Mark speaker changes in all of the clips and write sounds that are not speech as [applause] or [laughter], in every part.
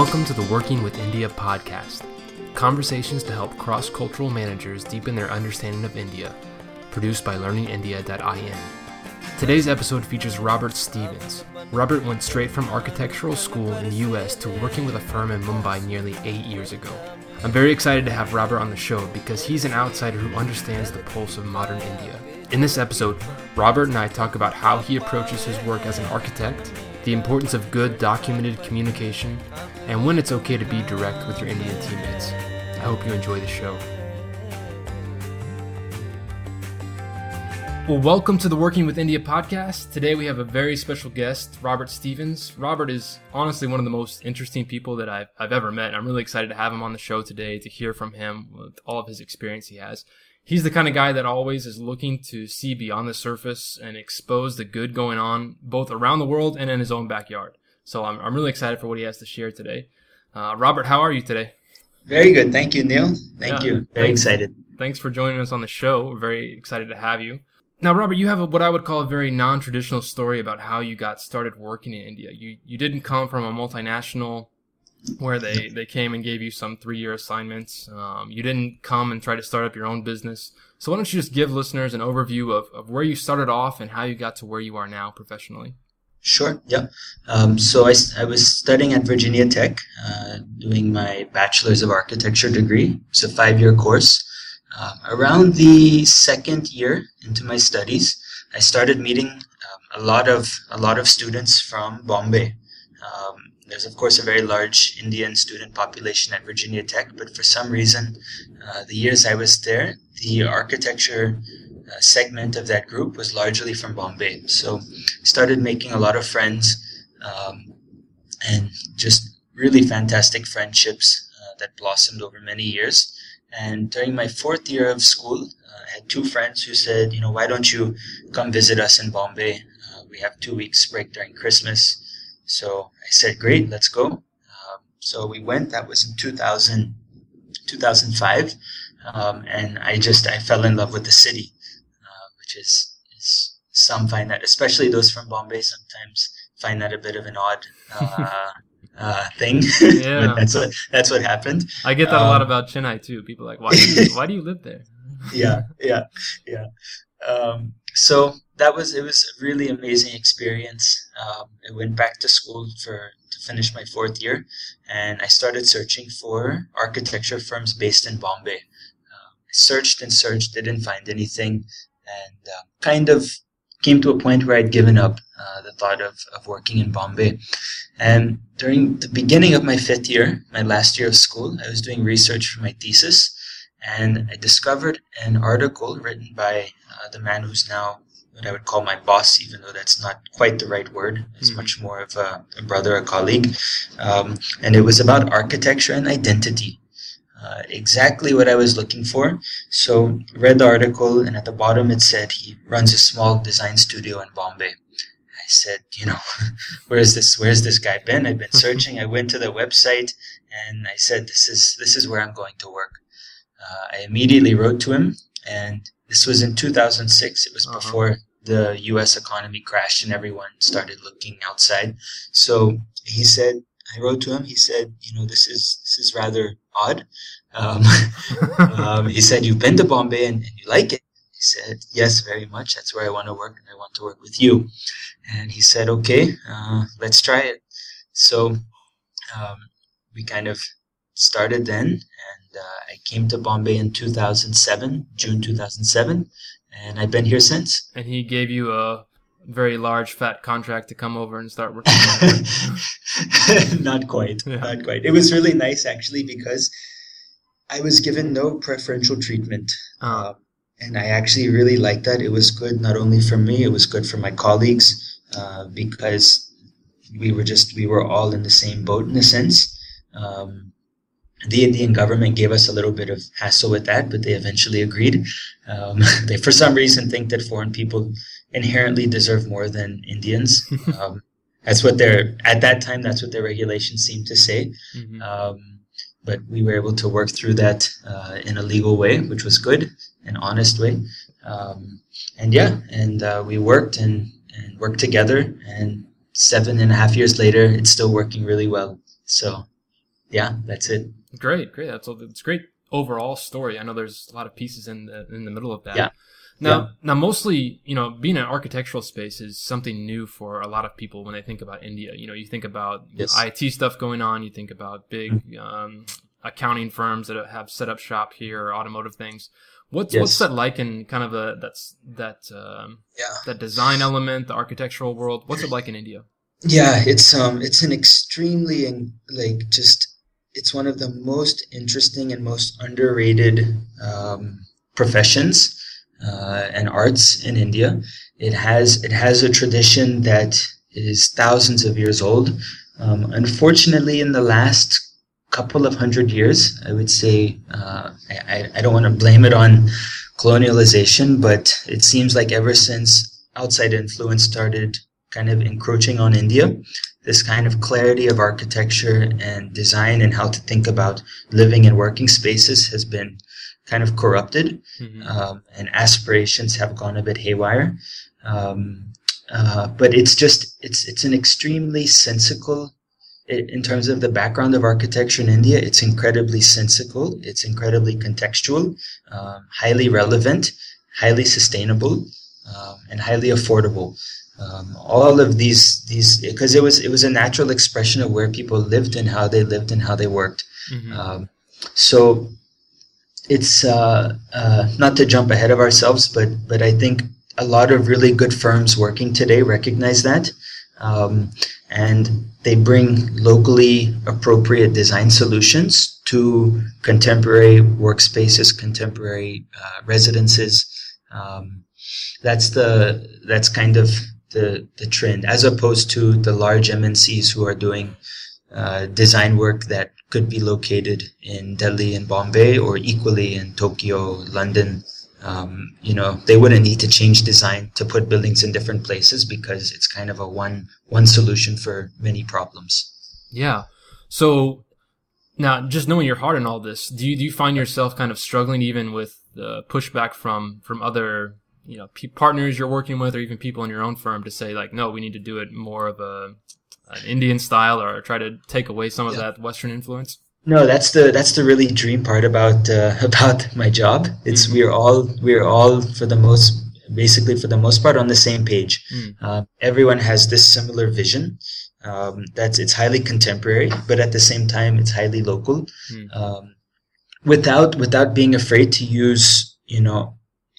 Speaker 1: Welcome to the Working with India podcast. Conversations to help cross cultural managers deepen their understanding of India. Produced by learningindia.in. Today's episode features Robert Stevens. Robert went straight from architectural school in the US to working with a firm in Mumbai nearly eight years ago. I'm very excited to have Robert on the show because he's an outsider who understands the pulse of modern India. In this episode, Robert and I talk about how he approaches his work as an architect, the importance of good documented communication, and when it's okay to be direct with your Indian teammates. I hope you enjoy the show. Well, welcome to the Working with India podcast. Today we have a very special guest, Robert Stevens. Robert is honestly one of the most interesting people that I've, I've ever met. I'm really excited to have him on the show today to hear from him with all of his experience he has. He's the kind of guy that always is looking to see beyond the surface and expose the good going on both around the world and in his own backyard. So I'm, I'm really excited for what he has to share today. Uh, Robert, how are you today?
Speaker 2: Very good. Thank you, Neil. Thank yeah, you. Very thanks, excited.
Speaker 1: Thanks for joining us on the show. We're very excited to have you. Now, Robert, you have a, what I would call a very non-traditional story about how you got started working in India. You you didn't come from a multinational where they, they came and gave you some three-year assignments. Um, you didn't come and try to start up your own business. So why don't you just give listeners an overview of, of where you started off and how you got to where you are now professionally?
Speaker 2: Sure. Yeah. Um, so I, I was studying at Virginia Tech, uh, doing my bachelor's of architecture degree. It's a five-year course. Um, around the second year into my studies, I started meeting um, a lot of a lot of students from Bombay. Um, there's of course a very large Indian student population at Virginia Tech, but for some reason, uh, the years I was there, the architecture segment of that group was largely from Bombay. So, started making a lot of friends um, and just really fantastic friendships uh, that blossomed over many years. And during my fourth year of school, uh, I had two friends who said, you know, why don't you come visit us in Bombay? Uh, we have two weeks break during Christmas. So I said, great, let's go. Um, so we went. That was in 2000, 2005. Um, and I just, I fell in love with the city, which is, is, some find that, especially those from Bombay, sometimes find that a bit of an odd, uh, uh, thing. [laughs] Yeah. that's what that's what happened.
Speaker 1: I get that um, a lot um, about Chennai too. People like, why do you, why do you live there? [laughs]
Speaker 2: yeah, yeah, yeah. Um, so that was it was a really amazing experience. Um, I went back to school for to finish my fourth year, and I started searching for architecture firms based in Bombay. Uh, I searched and searched, didn't find anything, and uh, kind of came to a point where I'd given up uh, the thought of, of working in Bombay. And during the beginning of my fifth year, my last year of school, I was doing research for my thesis, and I discovered an article written by uh, the man who's now what I would call my boss, even though that's not quite the right word. It's mm much more of a, a brother, a colleague. Um, and it was about architecture and identity. Uh, exactly what I was looking for. So read the article, and at the bottom it said he runs a small design studio in Bombay. I said, you know, [laughs] where's this? Where's this guy been? I've been [laughs] searching. I went to the website, and I said, this is this is where I'm going to work. Uh, I immediately wrote to him, and this was in 2006. It was uh-huh. before the U.S. economy crashed and everyone started looking outside. So he said, I wrote to him. He said, you know, this is this is rather odd. Um, [laughs] um, he said, you've been to Bombay and, and, you like it. He said, yes, very much. That's where I want to work, and I want to work with you. And he said, okay, uh, let's try it. So um, we kind of started then, and uh, I came to Bombay in 2007, June 2007, and I've been here since.
Speaker 1: And he gave you a very large fat contract to come over and start working. [laughs]
Speaker 2: not quite, yeah. not quite. It was really nice actually because I was given no preferential treatment. Uh, and I actually really liked that. It was good not only for me, it was good for my colleagues uh, because we were just, we were all in the same boat in a sense. Um, the Indian government gave us a little bit of hassle with that, but they eventually agreed. Um, [laughs] they, for some reason, think that foreign people inherently deserve more than Indians. [laughs] Um, that's what their at that time. That's what their regulations seemed to say. Mm-hmm. Um, but we were able to work through that uh, in a legal way, which was good, an honest way. Um, and yeah, and uh, we worked and, and worked together. And seven and a half years later, it's still working really well. So yeah, that's it.
Speaker 1: Great, great. That's a, it's great overall story. I know there's a lot of pieces in the in the middle of that.
Speaker 2: Yeah.
Speaker 1: Now,
Speaker 2: Yeah.
Speaker 1: now, mostly, you know, being an architectural space is something new for a lot of people when they think about India. You know, you think about
Speaker 2: Yes. Mm-hmm.
Speaker 1: IT stuff going on. You think about big um, accounting firms that have set up shop here, or automotive things. What's
Speaker 2: Yes.
Speaker 1: what's that like in kind of a that's that um,
Speaker 2: Yeah.
Speaker 1: that design element, the architectural world? What's it like in India?
Speaker 2: Yeah, it's um, it's an extremely like just it's one of the most interesting and most underrated um, professions uh, and arts in India. It has it has a tradition that is thousands of years old. Um, unfortunately, in the last couple of hundred years, I would say uh, I, I- don't want to blame it on colonialization, but it seems like ever since outside influence started kind of encroaching on India, this kind of clarity of architecture and design and how to think about living and working spaces has been kind of corrupted,
Speaker 1: Mhm.
Speaker 2: um, and aspirations have gone a bit haywire. Um, uh, but it's just it's it's an extremely sensical in terms of the background of architecture in India. It's incredibly sensical. It's incredibly contextual, um, highly relevant, highly sustainable, um, and highly affordable um, all of these these because it was it was a natural expression of where people lived and how they lived and how they worked.
Speaker 1: Mhm.
Speaker 2: Um, so it's uh, uh, not to jump ahead of ourselves, but but I think a lot of really good firms working today recognize that, um, and they bring locally appropriate design solutions to contemporary workspaces, contemporary uh, residences. Um, that's the that's kind of the the trend, as opposed to the large MNCs who are doing uh, design work that could be located in Delhi and Bombay, or equally in Tokyo, London. Um, you know, they wouldn't need to change design to put buildings in different places because it's kind of a one one solution for many problems.
Speaker 1: Yeah. So now, just knowing your heart in all this, do you do you find yourself kind of struggling even with the pushback from from other you know partners you're working with, or even people in your own firm to say like, no, we need to do it more of a an Indian style, or try to take away some of
Speaker 2: Yeah.
Speaker 1: that Western influence?
Speaker 2: No, that's the that's the really dream part about uh, [laughs] about my job. It's
Speaker 1: Mhm.
Speaker 2: we're all we're all for the most basically for the most part on the same page.
Speaker 1: Mm.
Speaker 2: Uh, everyone has this similar vision. Um, that's it's highly contemporary, but at the same time it's highly local.
Speaker 1: Mm.
Speaker 2: Um, without without being afraid to use you know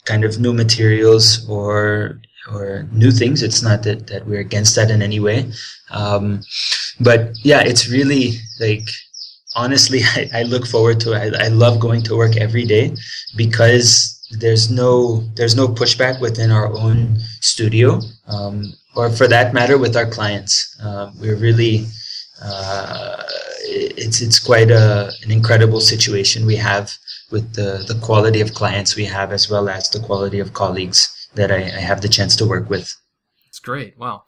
Speaker 2: kind of new materials or or new things. It's not that that we're against that in any way. Um, but yeah, it's really like honestly, [laughs] I, I look forward to it. I, I love going to work every day because there's no there's no pushback within our own studio, um, or for that matter, with our clients. Um, we're really uh, it's it's quite a, an incredible situation we have with the the quality of clients we have as well as the quality of colleagues that I, I have the chance to work with.
Speaker 1: It's great. Wow.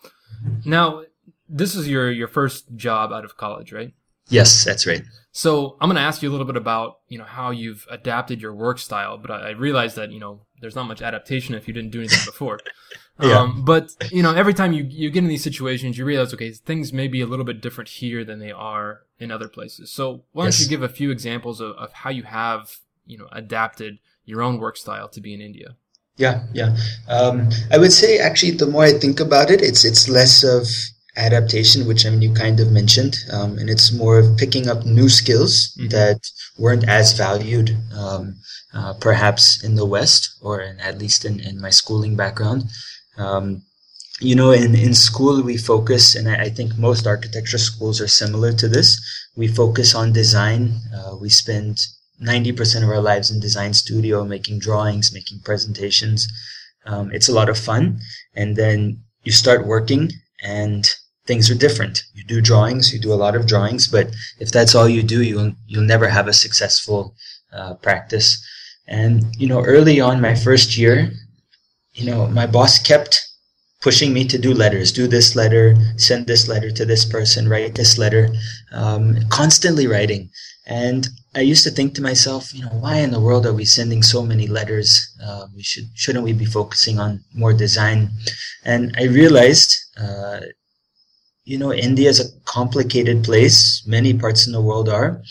Speaker 1: Now, this is your your first job out of college, right?
Speaker 2: Yes, that's right.
Speaker 1: So I'm going to ask you a little bit about you know how you've adapted your work style, but I, I realize that you know there's not much adaptation if you didn't do anything [laughs] before.
Speaker 2: Yeah.
Speaker 1: Um, but you know every time you you get in these situations, you realize okay things may be a little bit different here than they are in other places. So why don't
Speaker 2: Yes.
Speaker 1: you give a few examples of, of how you have you know adapted your own work style to be in India?
Speaker 2: Yeah, yeah. Um, I would say actually, the more I think about it, it's it's less of adaptation, which I mean you kind of mentioned, um, and it's more of picking up new skills
Speaker 1: Mhm.
Speaker 2: that weren't as valued, um, uh, perhaps in the West or in, at least in, in my schooling background. Um, you know, in, in school we focus, and I, I think most architecture schools are similar to this. We focus on design. Uh, we spend 90% of our lives in design studio, making drawings, making presentations. Um, it's a lot of fun. And then you start working and things are different. You do drawings, you do a lot of drawings, but if that's all you do, you'll, you'll never have a successful uh, practice. And, you know, early on my first year, you know, my boss kept pushing me to do letters, do this letter, send this letter to this person, write this letter, um, constantly writing. And I used to think to myself, you know, why in the world are we sending so many letters? Uh, we should shouldn't we be focusing on more design? And I realized, uh, you know, India is a complicated place. Many parts in the world are.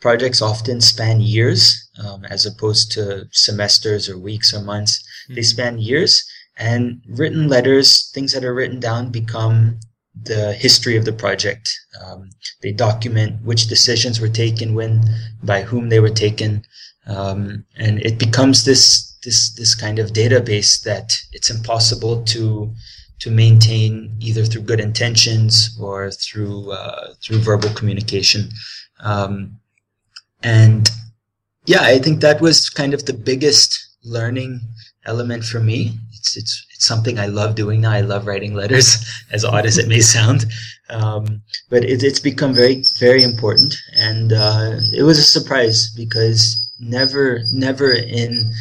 Speaker 2: Projects often span years um, as opposed to semesters or weeks or months. Mm-hmm. They span years, and written letters, things that are written down, become the history of the project. Um, they document which decisions were taken, when, by whom they were taken, um, and it becomes this this this kind of database that it's impossible to to maintain either through good intentions or through uh, through verbal communication. Um, and yeah, I think that was kind of the biggest learning element for me. It's it's it's something I love doing now. I love writing letters, [laughs] as odd as it may sound. Um, but it, it's become very very important, and uh, it was a surprise because never never in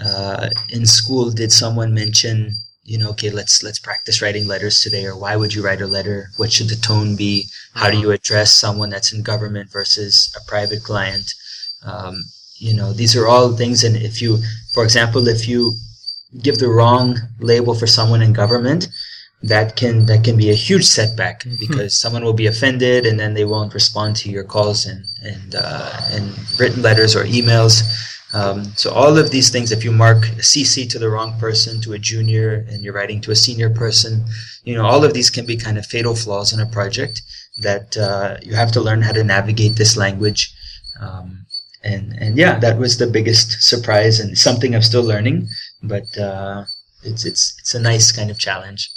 Speaker 2: uh, in school did someone mention you know okay let's let's practice writing letters today or why would you write a letter what should the tone be how do you uh-huh. address someone that's in government versus a private client um, you know these are all things and if you for example if you give the wrong label for someone in government that can that can be a huge setback mm-hmm. because someone will be offended and then they won't respond to your calls and and uh, and written letters or emails um, so all of these things, if you mark a CC to the wrong person, to a junior, and you're writing to a senior person, you know, all of these can be kind of fatal flaws in a project that uh, you have to learn how to navigate this language. Um, and and yeah, that was the biggest surprise and something I'm still learning, but uh, it's it's it's a nice kind of challenge.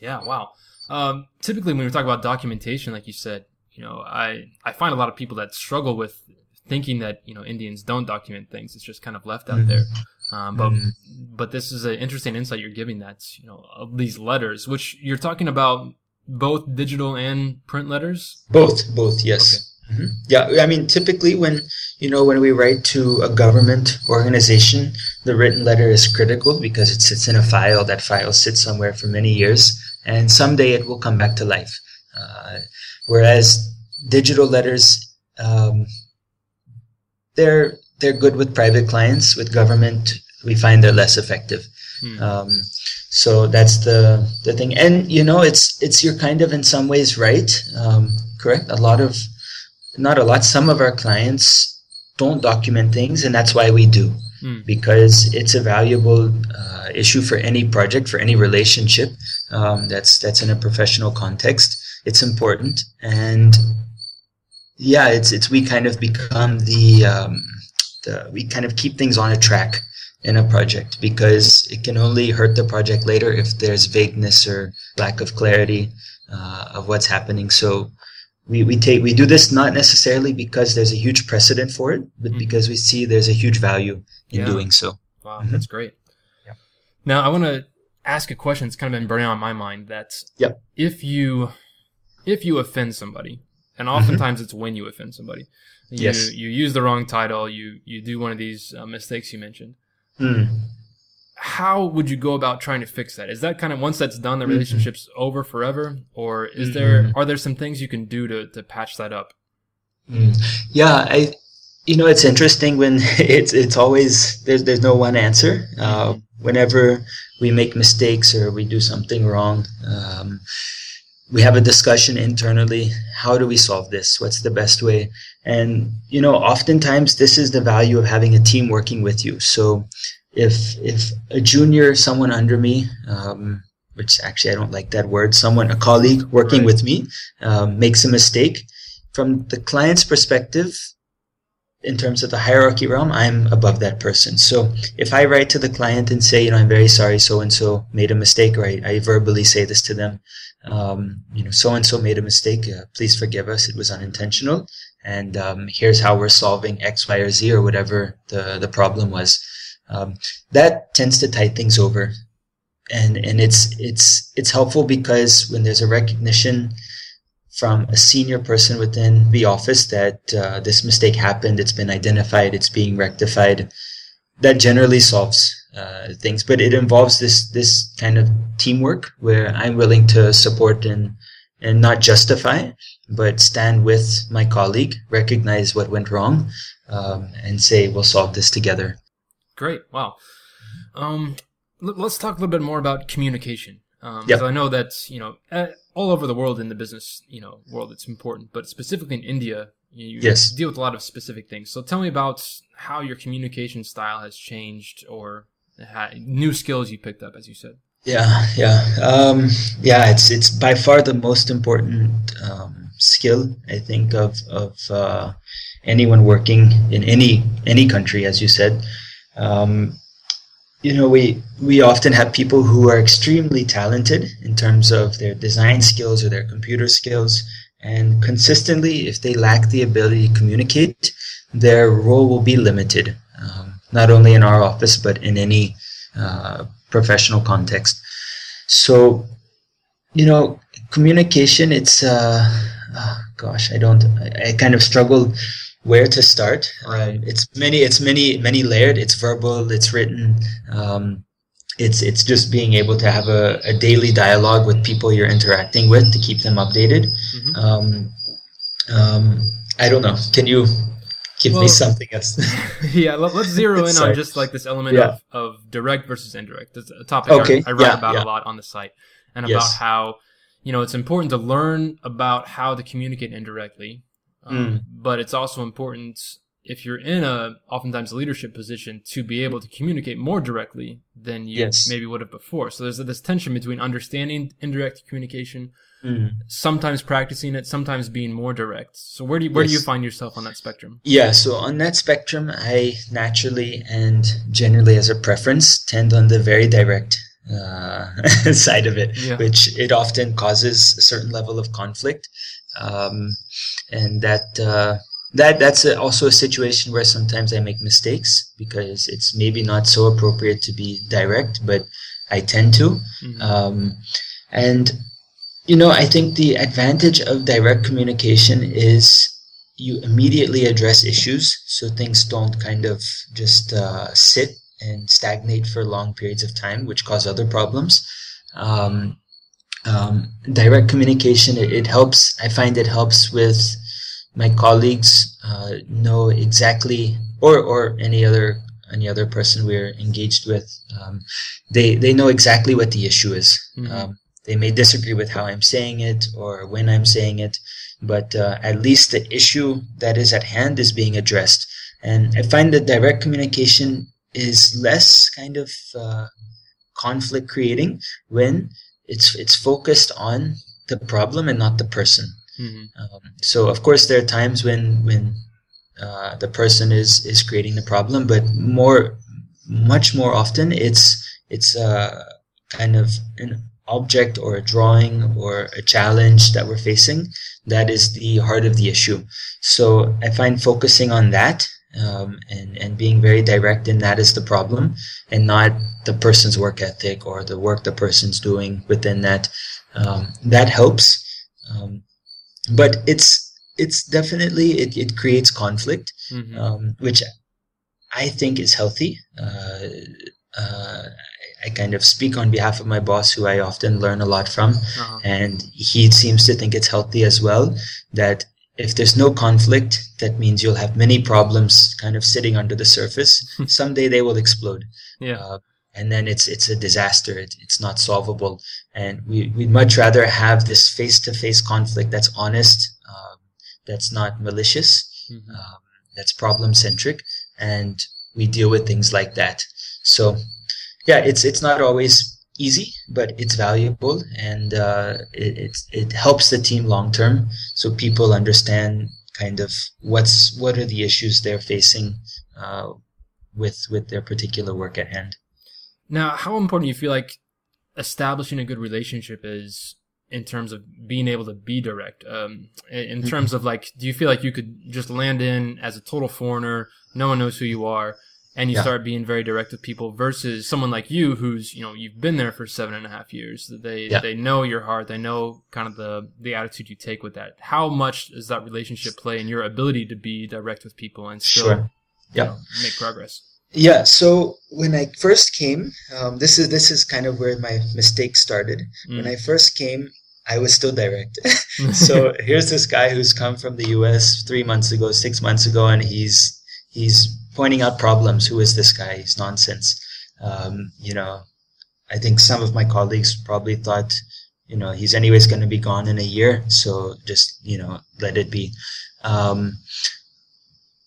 Speaker 1: Yeah. Wow. Um, typically, when we talk about documentation, like you said, you know, I I find a lot of people that struggle with thinking that you know Indians don't document things. It's just kind of left out mm-hmm. there. Um, but mm-hmm. but this is an interesting insight you're giving. That you know of these letters, which you're talking about both digital and print letters.
Speaker 2: Both, both, yes. Okay. Mm-hmm. Yeah, I mean, typically when you know when we write to a government organization, the written letter is critical because it sits in a file. That file sits somewhere for many years, and someday it will come back to life. Uh, whereas digital letters, um, they're they're good with private clients. With government, we find they're less effective. Hmm. Um, so that's the the thing. And you know, it's it's you're kind of in some ways right. Um, correct. A lot of not a lot. Some of our clients don't document things, and that's why we do. Hmm. Because it's a valuable uh, issue for any project, for any relationship um, that's that's in a professional context. It's important, and yeah, it's it's we kind of become the um, the we kind of keep things on a track in a project because it can only hurt the project later if there's vagueness or lack of clarity uh, of what's happening. So we, we take we do this not necessarily because there's a huge precedent for it, but mm-hmm. because we see there's a huge value in yeah. doing so.
Speaker 1: Wow, mm-hmm. that's great. Yeah. Now I want to ask a question that's kind of been burning on my mind. That's
Speaker 2: yeah.
Speaker 1: if you if you offend somebody, and oftentimes mm-hmm. it's when you offend somebody. You, yes. You use the wrong title. You you do one of these uh, mistakes you mentioned. Mm. How would you go about trying to fix that? Is that kind of once that's done, the mm-hmm. relationship's mm-hmm. over forever, or is mm-hmm. there are there some things you can do to to patch that up?
Speaker 2: Mm. Yeah, I you know it's interesting when [laughs] it's it's always there's there's no one answer. Uh, mm-hmm. whenever we make mistakes or we do something wrong. Um, we have a discussion internally how do we solve this what's the best way and you know oftentimes this is the value of having a team working with you so if if a junior someone under me um, which actually i don't like that word someone a colleague working right. with me um, makes a mistake from the client's perspective in terms of the hierarchy realm, I'm above that person. So if I write to the client and say, you know, I'm very sorry, so and so made a mistake, or I, I verbally say this to them, um, you know, so and so made a mistake. Uh, please forgive us. It was unintentional. And um, here's how we're solving X, Y, or Z, or whatever the, the problem was. Um, that tends to tie things over. And, and it's, it's, it's helpful because when there's a recognition from a senior person within the office that uh, this mistake happened, it's been identified, it's being rectified, that generally solves uh, things, but it involves this this kind of teamwork where I'm willing to support and and not justify, but stand with my colleague, recognize what went wrong, um, and say we'll solve this together.
Speaker 1: Great! Wow. Um, let's talk a little bit more about communication. Um, yep. I know that you know all over the world in the business, you know, world, it's important, but specifically in India, you
Speaker 2: Yes.
Speaker 1: deal with a lot of specific things. So tell me about how your communication style has changed or ha- new skills you picked up, as you said.
Speaker 2: Yeah, yeah, um, yeah. It's it's by far the most important um, skill I think of of uh, anyone working in any any country, as you said. Um, you know, we we often have people who are extremely talented in terms of their design skills or their computer skills, and consistently, if they lack the ability to communicate, their role will be limited. Um, not only in our office, but in any uh, professional context. So, you know, communication. It's uh, oh, gosh, I don't. I, I kind of struggle where to start.
Speaker 1: Right.
Speaker 2: Um, it's many. It's many. Many layered. It's verbal. It's written. Um, it's it's just being able to have a, a daily dialogue with people you're interacting with to keep them updated.
Speaker 1: Mhm.
Speaker 2: Um, um, I don't know. Can you give
Speaker 1: Well-
Speaker 2: me [laughs] something else? [laughs]
Speaker 1: yeah, let, us zero in on just like this element
Speaker 2: Yeah.
Speaker 1: of, of direct versus indirect. That's a topic
Speaker 2: Okay,
Speaker 1: I, I write
Speaker 2: yeah,
Speaker 1: about
Speaker 2: yeah.
Speaker 1: a lot on the site, and
Speaker 2: Yes.
Speaker 1: about how you know it's important to learn about how to communicate indirectly, um,
Speaker 2: Mm.
Speaker 1: but it's also important if you're in a oftentimes a leadership position to be able to communicate more directly than you
Speaker 2: Yes.
Speaker 1: maybe would have before. So there's this tension between understanding indirect communication,
Speaker 2: Mm.
Speaker 1: sometimes practicing it, sometimes being more direct. So where do you, where do you find yourself on that spectrum?
Speaker 2: Yeah, so on that spectrum, I naturally and generally as a preference tend on the very direct uh, [laughs] side of it,
Speaker 1: Yeah.
Speaker 2: which it often causes a certain level of conflict. Um, and that, uh, that that's a, also a situation where sometimes I make mistakes because it's maybe not so appropriate to be direct, but I tend to.
Speaker 1: Mhm.
Speaker 2: Um, and you know, I think the advantage of direct communication is you immediately address issues, so things don't kind of just uh, sit and stagnate for long periods of time, which cause other problems. Um, um, direct communication it, it helps. I find it helps with my colleagues uh, know exactly, or or any other any other person we're engaged with. Um, they they know exactly what the issue is.
Speaker 1: Mhm.
Speaker 2: Um, they may disagree with how I'm saying it or when I'm saying it, but uh, at least the issue that is at hand is being addressed. And I find that direct communication is less kind of uh, conflict creating when it's it's focused on the problem and not the person.
Speaker 1: Mhm.
Speaker 2: Um, so of course there are times when when uh, the person is is creating the problem, but more much more often it's it's uh, kind of an object or a drawing or a challenge that we're facing that is the heart of the issue. So I find focusing on that um, and and being very direct in that is the problem and not the person's work ethic or the work the person's doing within that. Um, that helps. Um, but it's it's definitely it, it creates conflict
Speaker 1: Mhm.
Speaker 2: um, which i think is healthy uh, uh, I kind of speak on behalf of my boss who i often learn a lot from
Speaker 1: Uh-huh.
Speaker 2: and he seems to think it's healthy as well that if there's no conflict that means you'll have many problems kind of sitting under the surface someday they will explode
Speaker 1: Yeah.
Speaker 2: uh, and then it's it's a disaster. It, it's not solvable, and we we'd much rather have this face to face conflict that's honest, um, that's not malicious,
Speaker 1: Mhm.
Speaker 2: um, that's problem centric, and we deal with things like that. So, yeah, it's it's not always easy, but it's valuable, and uh, it, it helps the team long term, so people understand kind of what's what are the issues they're facing uh, with with their particular work at hand.
Speaker 1: Now, how important do you feel like establishing a good relationship is in terms of being able to be direct? Um, in in
Speaker 2: Mm-hmm.
Speaker 1: terms of like, do you feel like you could just land in as a total foreigner, no one knows who you are, and you
Speaker 2: Yeah.
Speaker 1: start being very direct with people versus someone like you who's, you know, you've been there for seven and a half years. They,
Speaker 2: Yeah.
Speaker 1: they know your heart. They know kind of the, the attitude you take with that. How much does that relationship play in your ability to be direct with people and still
Speaker 2: Sure.
Speaker 1: you
Speaker 2: Yeah.
Speaker 1: know, make progress?
Speaker 2: Yeah. So when I first came, um, this is this is kind of where my mistake started. When
Speaker 1: Mm.
Speaker 2: I first came, I was still direct. [laughs] [laughs] so here's this guy who's come from the U.S. three months ago, six months ago, and he's he's pointing out problems. Who is this guy? He's nonsense. Um, you know, I think some of my colleagues probably thought you know he's anyways going to be gone in a year so just you know let it be um,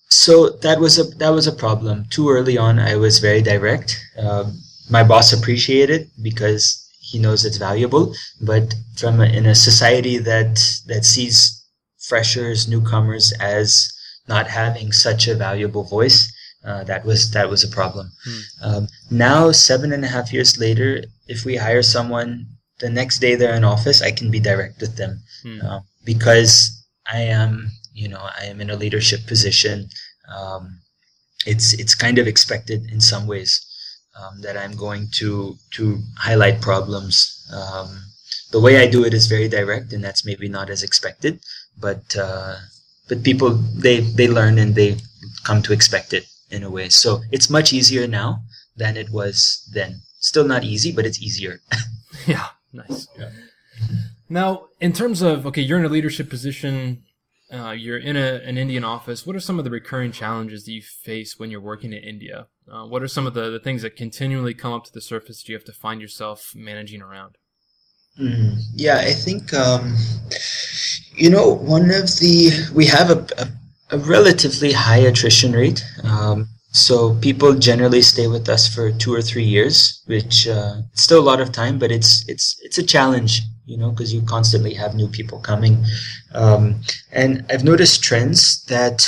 Speaker 2: so that was a that was a problem too early on i was very direct um, my boss appreciated because he knows it's valuable but from a, in a society that that sees freshers newcomers as not having such a valuable voice uh, that was that was a problem hmm. um, now seven and a half years later if we hire someone the next day they're in office, I can be direct with them hmm. uh, because I am, you know, I am in a leadership position. Um, it's it's kind of expected in some ways um, that I'm going to to highlight problems. Um, the way I do it is very direct, and that's maybe not as expected, but uh, but people they they learn and they come to expect it in a way. So it's much easier now than it was then. Still not easy, but it's easier. [laughs]
Speaker 1: yeah. Nice. Yeah. Now, in terms of okay, you're in a leadership position. Uh, you're in a, an Indian office. What are some of the recurring challenges that you face when you're working in India? Uh, what are some of the, the things that continually come up to the surface that you have to find yourself managing around?
Speaker 2: Mm, yeah, I think, um, you know, one of the, we have a, a, a relatively high attrition rate. Um, so people generally stay with us for two or three years, which uh, still a lot of time, but it's it's it's a challenge, you know, because you constantly have new people coming. Um, and I've noticed trends that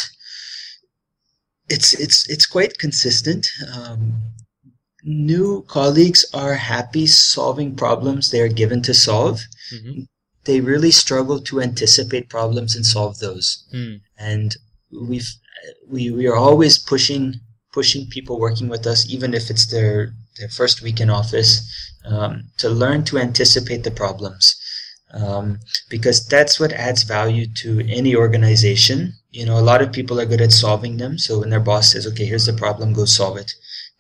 Speaker 2: it's it's it's quite consistent. Um, new colleagues are happy solving problems they are given to solve. Mm-hmm. They really struggle to anticipate problems and solve those. Mm. And we've we we are always pushing pushing people working with us, even if it's their, their first week in office, um, to learn to anticipate the problems. Um, because that's what adds value to any organization. You know, a lot of people are good at solving them. So when their boss says, okay, here's the problem, go solve it.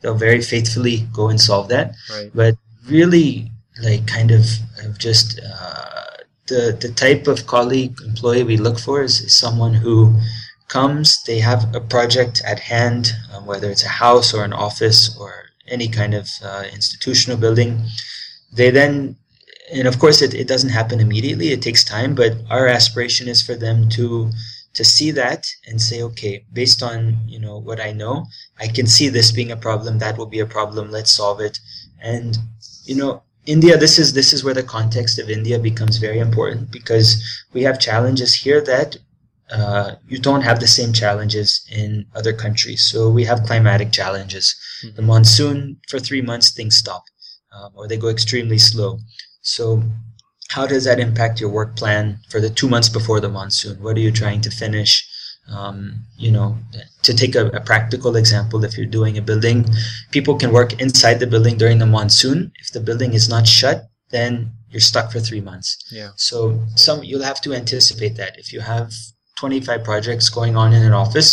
Speaker 2: They'll very faithfully go and solve that. Right. But really, like, kind of, of just, uh, the, the type of colleague employee we look for is, is someone who comes, they have a project at hand, um, whether it's a house or an office or any kind of uh, institutional building. They then, and of course, it, it doesn't happen immediately. It takes time, but our aspiration is for them to to see that and say, okay, based on you know what I know, I can see this being a problem. That will be a problem. Let's solve it. And you know, India, this is this is where the context of India becomes very important because we have challenges here that uh, you don't have the same challenges in other countries. So we have climatic challenges. Mm-hmm. The monsoon, for three months, things stop um, or they go extremely slow. So, how does that impact your work plan for the two months before the monsoon? What are you trying to finish? Um, you know, to take a, a, practical example, if you're doing a building, people can work inside the building during the monsoon. If the building is not shut, then you're stuck for three months.
Speaker 1: Yeah.
Speaker 2: So some you'll have to anticipate that. If you have 25 projects going on in an office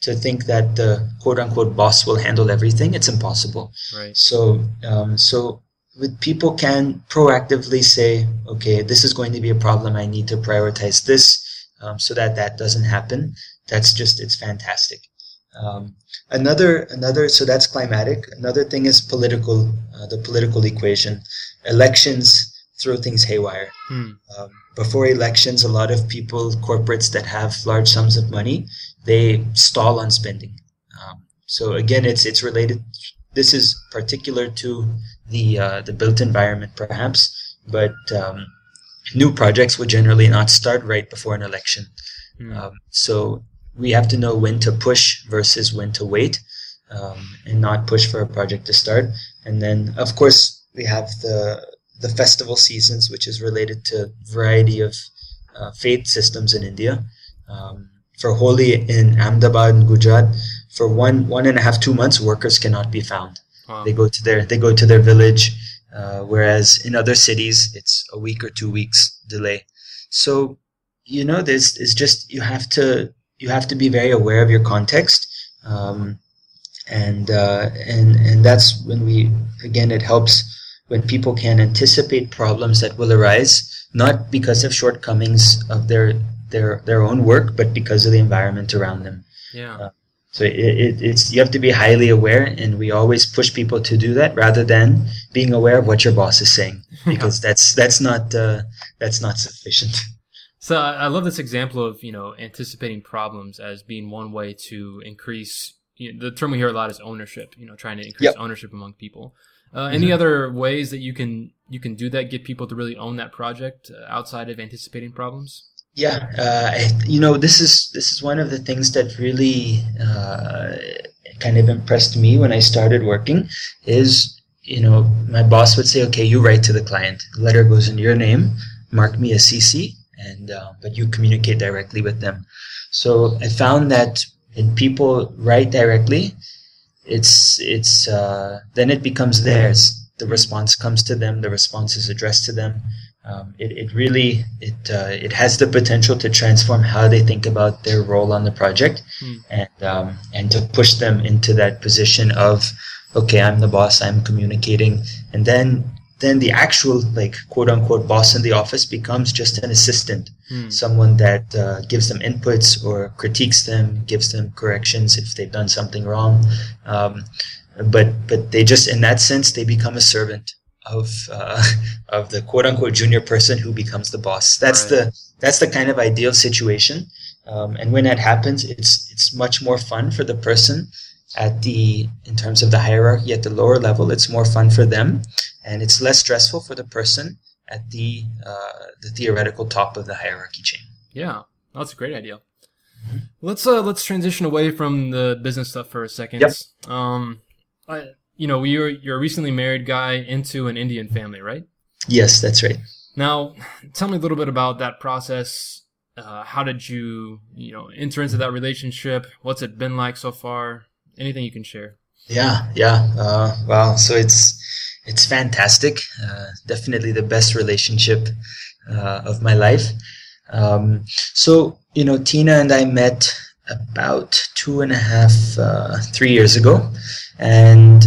Speaker 2: to think that the quote unquote boss will handle everything it's impossible.
Speaker 1: Right.
Speaker 2: So um, so with people can proactively say okay this is going to be a problem i need to prioritize this um, so that that doesn't happen. That's just it's fantastic. Um, another another so that's climatic. Another thing is political uh, the political equation. Elections throw things haywire hmm. um, before elections, a lot of people, corporates that have large sums of money, they stall on spending. Um, so again, it's it's related. This is particular to the uh, the built environment, perhaps, but um, new projects would generally not start right before an election. Mm. Um, so we have to know when to push versus when to wait, um, and not push for a project to start. And then, of course, we have the the festival seasons, which is related to variety of uh, faith systems in India. Um, for Holi in Ahmedabad and Gujarat, for one one and a half two months, workers cannot be found. Wow. They go to their they go to their village, uh, whereas in other cities it's a week or two weeks delay. So you know, there's it's just you have to you have to be very aware of your context. Um, and uh, and and that's when we again it helps when people can anticipate problems that will arise, not because of shortcomings of their their their own work, but because of the environment around them.
Speaker 1: Yeah. Uh,
Speaker 2: So it, it, it's you have to be highly aware, and we always push people to do that rather than being aware of what your boss is saying, [laughs] because that's that's not uh, that's not sufficient.
Speaker 1: So I love this example of you know anticipating problems as being one way to increase. You know, the term we hear a lot is ownership. You know, trying to increase yep. ownership among people. Uh, any mm-hmm. other ways that you can you can do that? Get people to really own that project uh, outside of anticipating problems.
Speaker 2: Yeah, uh, I, you know, this is this is one of the things that really uh, kind of impressed me when I started working. Is you know, my boss would say, "Okay, you write to the client. The letter goes in your name. Mark me a CC, and uh, but you communicate directly with them." So I found that when people write directly, it's it's uh, then it becomes theirs. The response comes to them. The response is addressed to them um, it, it really it uh, it has the potential to transform how they think about their role on the project mm. and um, and to push them into that position of okay I'm the boss I'm communicating and then then the actual like quote unquote boss in the office becomes just an assistant mm. someone that uh, gives them inputs or critiques them gives them corrections if they've done something wrong um, but but they just in that sense they become a servant of uh, [laughs] of the quote unquote junior person who becomes the boss. That's right. the that's the kind of ideal situation. Um, and when that happens, it's it's much more fun for the person at the in terms of the hierarchy at the lower level. It's more fun for them, and it's less stressful for the person at the uh, the theoretical top of the hierarchy chain.
Speaker 1: Yeah, that's a great idea. Let's uh let's transition away from the business stuff for a second.
Speaker 2: Yep.
Speaker 1: Um, I, you know, you're you're a recently married guy into an Indian family, right?
Speaker 2: Yes, that's right.
Speaker 1: Now, tell me a little bit about that process. Uh, how did you, you know, enter into that relationship? What's it been like so far? Anything you can share?
Speaker 2: Yeah, yeah. Uh, well, so it's it's fantastic. Uh, definitely the best relationship uh, of my life. Um, so you know, Tina and I met about two and a half, uh, three years ago, and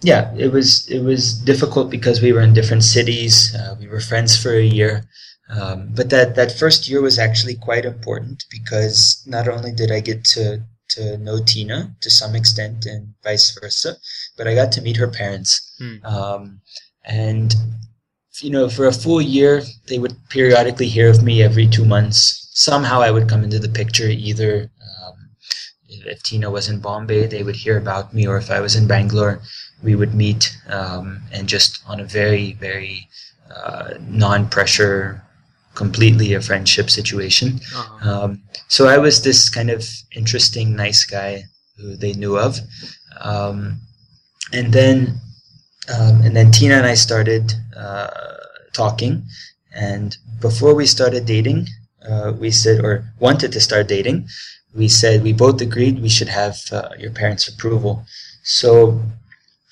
Speaker 2: yeah, it was it was difficult because we were in different cities. Uh, we were friends for a year, um, but that that first year was actually quite important because not only did I get to to know Tina to some extent and vice versa, but I got to meet her parents. Hmm. Um, and you know, for a full year, they would periodically hear of me every two months. Somehow, I would come into the picture either. Um, if Tina was in Bombay, they would hear about me, or if I was in Bangalore, we would meet um, and just on a very very uh, non-pressure completely a friendship situation uh-huh. um, so i was this kind of interesting nice guy who they knew of um, and then um, and then tina and i started uh, talking and before we started dating uh, we said or wanted to start dating we said we both agreed we should have uh, your parents approval so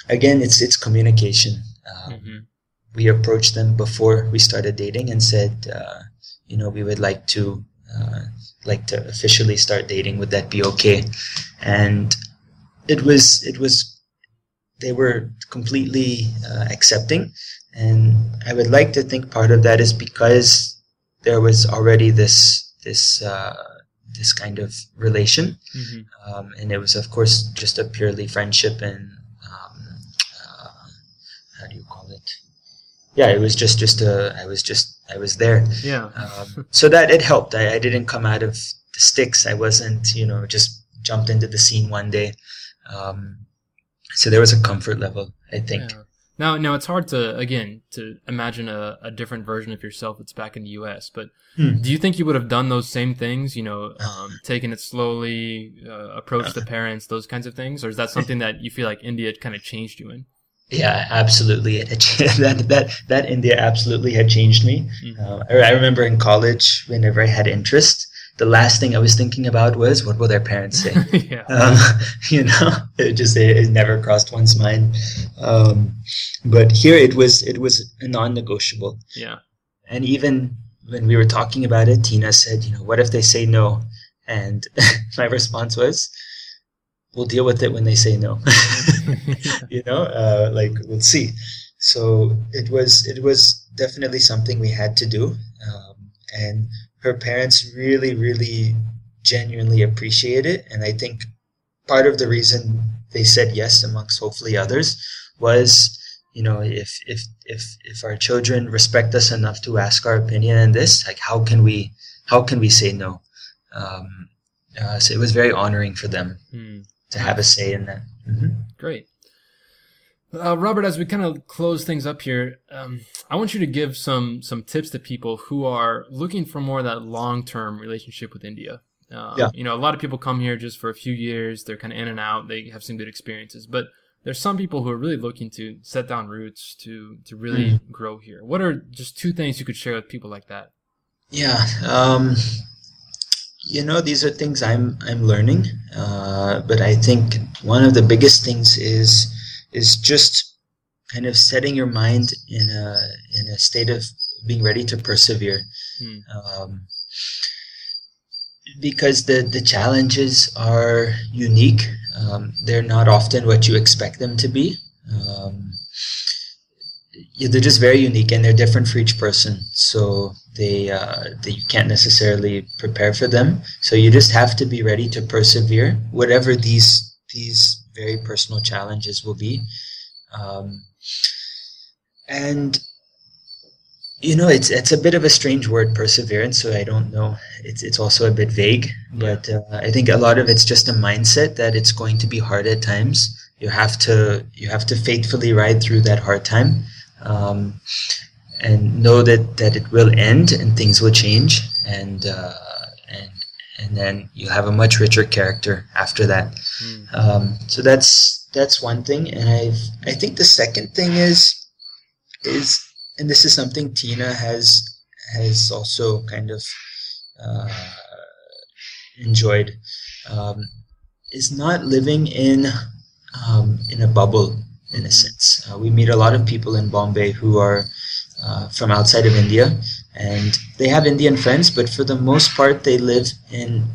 Speaker 2: again, it's it's communication. Um, mm-hmm. We approached them before we started dating and said, uh, you know, we would like to uh, like to officially start dating. Would that be okay? And it was it was they were completely uh, accepting, and I would like to think part of that is because there was already this this uh, this kind of relation, mm-hmm. um, and it was of course just a purely friendship and how do you call it? Yeah, it was just just a I was just I was there.
Speaker 1: Yeah.
Speaker 2: Um, so that it helped. I, I didn't come out of the sticks. I wasn't you know just jumped into the scene one day. Um, so there was a comfort level, I think. Yeah.
Speaker 1: Now, now it's hard to again to imagine a, a different version of yourself that's back in the U.S. But hmm. do you think you would have done those same things? You know, [sighs] um, taken it slowly, uh, approach the [laughs] parents, those kinds of things, or is that something that you feel like India kind of changed you in?
Speaker 2: Yeah, absolutely. [laughs] that that that India absolutely had changed me. Mm-hmm. Uh, I remember in college, whenever I had interest, the last thing I was thinking about was what will their parents say. [laughs] yeah. um, [laughs] you know, it just it, it, never crossed one's mind. Um, but here it was it was a non-negotiable.
Speaker 1: Yeah.
Speaker 2: And even when we were talking about it, Tina said, you know, what if they say no? And my response was, we'll deal with it when they say no. [laughs] you know, uh, like we'll see. So it was it was definitely something we had to do, um, and her parents really really genuinely appreciate it. And I think part of the reason they said yes, amongst hopefully others, was you know if if if if our children respect us enough to ask our opinion in this, like how can we how can we say no? Um, uh, so it was very honoring for them mm. To have a say in that. Mm-hmm.
Speaker 1: Great. Uh, Robert, as we kind of close things up here, um, I want you to give some some tips to people who are looking for more of that long term relationship with India. Um, yeah. You know, a lot of people come here just for a few years. They're kind of in and out. They have some good experiences, but there's some people who are really looking to set down roots to to really mm. grow here. What are just two things you could share with people like that?
Speaker 2: Yeah. Um, you know, these are things I'm I'm learning, uh, but I think one of the biggest things is is just kind of setting your mind in a in a state of being ready to persevere. Hmm. Um, because the, the challenges are unique. Um, they're not often what you expect them to be. Um, they're just very unique and they're different for each person. So they, uh, they you can't necessarily prepare for them. So you just have to be ready to persevere, whatever these these very personal challenges will be. Um, and you know, it's it's a bit of a strange word, perseverance. So I don't know. It's it's also a bit vague, but uh, I think a lot of it's just a mindset that it's going to be hard at times. You have to you have to faithfully ride through that hard time, um, and know that that it will end and things will change, and uh, and and then you have a much richer character after that. Mm. Um, so that's that's one thing, and I I think the second thing is is and this is something Tina has has also kind of uh, enjoyed um, is not living in um, in a bubble in a sense. Uh, we meet a lot of people in Bombay who are uh, from outside of India, and they have Indian friends, but for the most part, they live in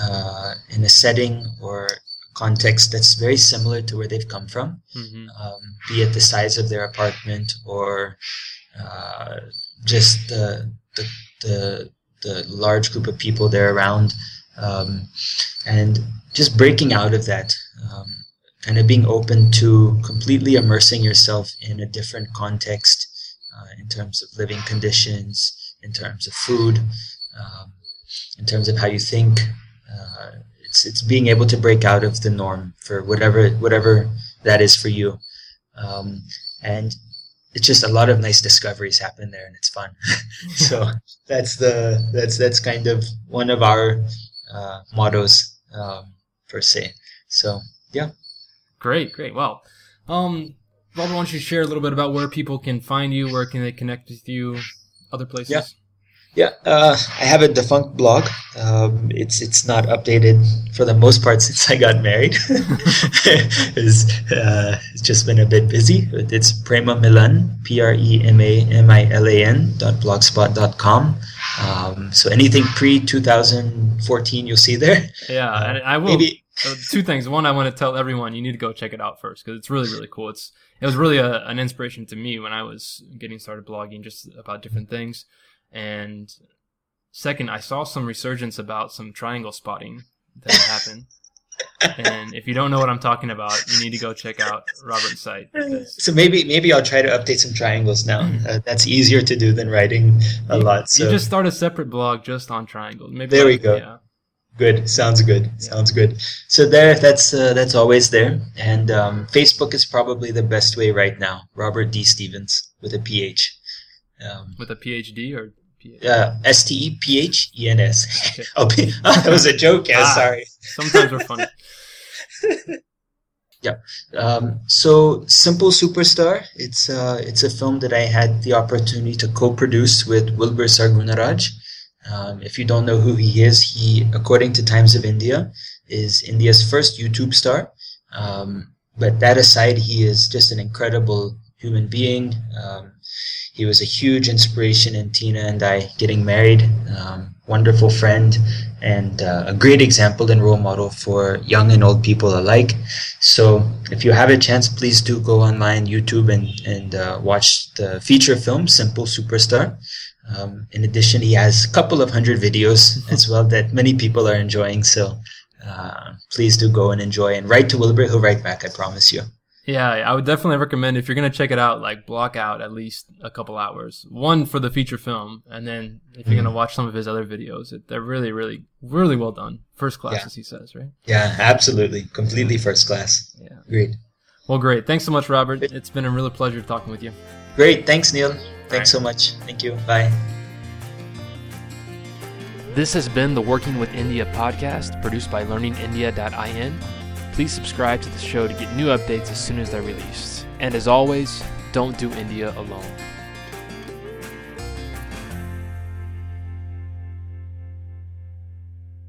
Speaker 2: uh, in a setting or context that's very similar to where they've come from, mm-hmm. um, be it the size of their apartment or uh, just the, the, the the large group of people they're around, um, and just breaking out of that, um, kind of being open to completely immersing yourself in a different context uh, in terms of living conditions, in terms of food, um, in terms of how you think. Uh, it's it's being able to break out of the norm for whatever whatever that is for you, um, and it's just a lot of nice discoveries happen there and it's fun. [laughs] So that's the that's that's kind of one of our uh, mottos um, per se. So yeah
Speaker 1: great great well um robert why don't you share a little bit about where people can find you where can they connect with you other places
Speaker 2: yeah yeah, uh, I have a defunct blog. Um, it's it's not updated for the most part [laughs] since I got married. [laughs] it's, uh, it's just been a bit busy. It's Prema Milan, P R E M A M I L A N dot blogspot dot com. Um, so anything pre 2014, you'll see there.
Speaker 1: Yeah, uh, I will. Maybe two things. One, I want to tell everyone you need to go check it out first because it's really really cool. It's it was really a, an inspiration to me when I was getting started blogging just about different things. And second, I saw some resurgence about some triangle spotting that happened. and if you don't know what I'm talking about, you need to go check out Robert's site.
Speaker 2: So maybe maybe I'll try to update some triangles now. Mm-hmm. Uh, that's easier to do than writing a lot. So
Speaker 1: you just start a separate blog just on triangles.
Speaker 2: Maybe there we go. Yeah. Good. Sounds good. Yeah. Sounds good. So there, that's uh, that's always there. And um, Facebook is probably the best way right now. Robert D Stephens with a PH.
Speaker 1: Um, with a PhD or
Speaker 2: uh, S T E P H E N S. Okay. [laughs] oh, [laughs] that was a joke. Yeah, ah, sorry.
Speaker 1: Sometimes we're funny. [laughs]
Speaker 2: yeah. Um, so, Simple Superstar. It's uh, it's a film that I had the opportunity to co-produce with Wilbur Sargunaraj. Um, if you don't know who he is, he, according to Times of India, is India's first YouTube star. Um, but that aside, he is just an incredible human being. Um, he was a huge inspiration in Tina and I getting married. Um, wonderful friend and uh, a great example and role model for young and old people alike. So if you have a chance, please do go online, YouTube, and and uh, watch the feature film "Simple Superstar." Um, in addition, he has a couple of hundred videos as [laughs] well that many people are enjoying. So uh, please do go and enjoy and write to Wilbur. He'll write back, I promise you.
Speaker 1: Yeah, I would definitely recommend if you're gonna check it out, like block out at least a couple hours. One for the feature film, and then if you're mm. gonna watch some of his other videos, it, they're really, really, really well done, first class, yeah. as he says, right?
Speaker 2: Yeah, absolutely, completely first class. Yeah, great.
Speaker 1: Well, great. Thanks so much, Robert. It's been a real pleasure talking with you.
Speaker 2: Great. Thanks, Neil. Thanks right. so much. Thank you. Bye.
Speaker 1: This has been the Working with India podcast produced by learningindia.in. Please subscribe to the show to get new updates as soon as they're released. And as always, don't do India alone.